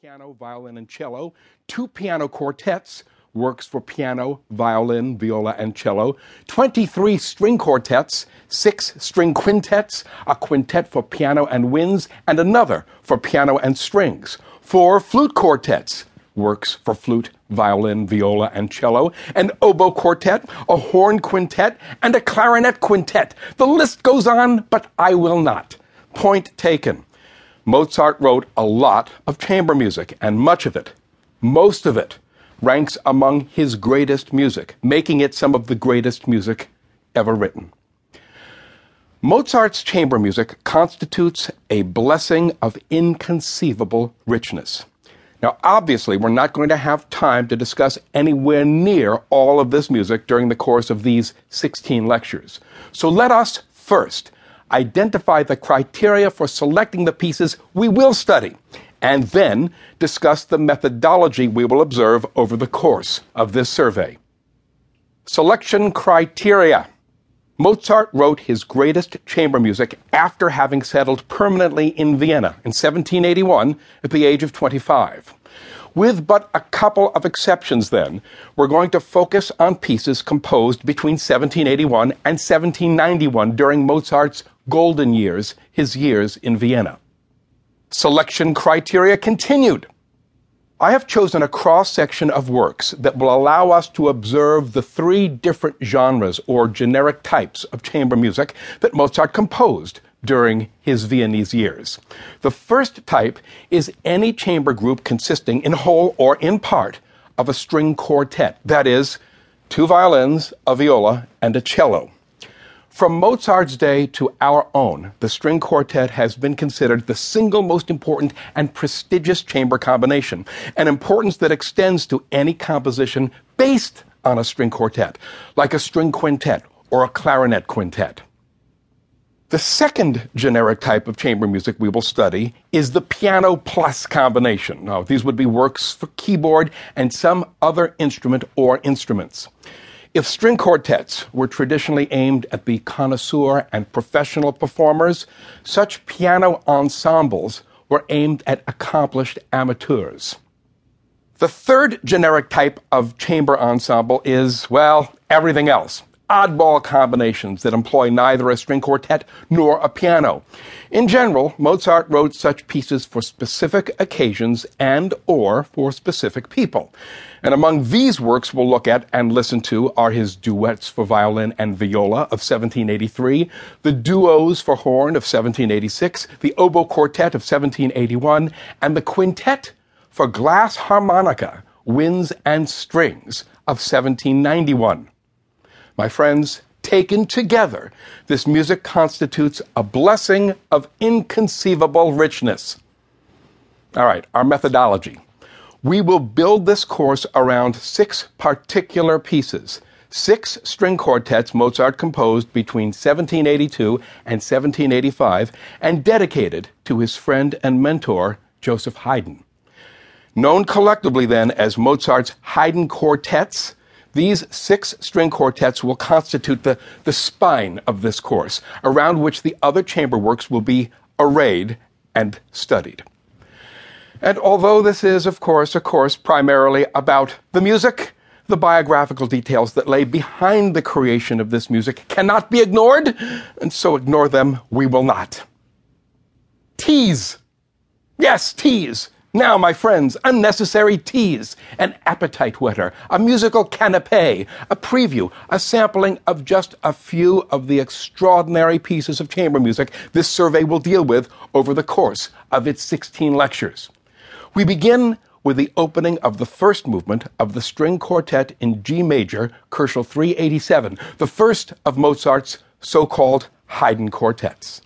piano, violin, and cello, two piano quartets, works for piano, violin, viola, and cello, 23 string quartets, six string quintets, a quintet for piano and winds, and another for piano and strings, four flute quartets, works for flute, violin, viola, and cello, an oboe quartet, a horn quintet, and a clarinet quintet. The list goes on, but I will not. Point taken. Mozart wrote a lot of chamber music, and much of it, most of it, ranks among his greatest music, making it some of the greatest music ever written. Mozart's chamber music constitutes a blessing of inconceivable richness. Now, obviously, we're not going to have time to discuss anywhere near all of this music during the course of these 16 lectures. So let us first identify the criteria for selecting the pieces we will study, and then discuss the methodology we will observe over the course of this survey. Selection criteria. Mozart wrote his greatest chamber music after having settled permanently in Vienna in 1781 at the age of 25. With but a couple of exceptions, then, we're going to focus on pieces composed between 1781 and 1791 during Mozart's golden years, his years in Vienna. Selection criteria continued. I have chosen a cross section of works that will allow us to observe the three different genres or generic types of chamber music that Mozart composed during his Viennese years. The first type is any chamber group consisting in whole or in part of a string quartet, that is, two violins, a viola, and a cello. From Mozart's day to our own, the string quartet has been considered the single most important and prestigious chamber combination, an importance that extends to any composition based on a string quartet, like a string quintet or a clarinet quintet. The second generic type of chamber music we will study is the piano plus combination. Now, these would be works for keyboard and some other instrument or instruments. If string quartets were traditionally aimed at the connoisseur and professional performers, such piano ensembles were aimed at accomplished amateurs. The third generic type of chamber ensemble is, well, everything else oddball combinations that employ neither a string quartet nor a piano. In general, Mozart wrote such pieces for specific occasions and or for specific people. And among these works we'll look at and listen to are his duets for violin and viola of 1783, the duos for horn of 1786, the oboe quartet of 1781, and the quintet for glass harmonica, winds and strings of 1791. My friends, taken together, this music constitutes a blessing of inconceivable richness. All right, our methodology. We will build this course around six particular pieces, six string quartets Mozart composed between 1782 and 1785 and dedicated to his friend and mentor, Joseph Haydn. Known collectively then as Mozart's Haydn quartets, these six string quartets will constitute the, the spine of this course, around which the other chamber works will be arrayed and studied. And although this is, of course, a course primarily about the music, the biographical details that lay behind the creation of this music cannot be ignored, and so ignore them we will not. Tease. Yes, tease. Now, my friends, unnecessary tease, an appetite whetter, a musical canapé, a preview, a sampling of just a few of the extraordinary pieces of chamber music this survey will deal with over the course of its 16 lectures. We begin with the opening of the first movement of the string quartet in G major, Köchel 387, the first of Mozart's so called Haydn quartets.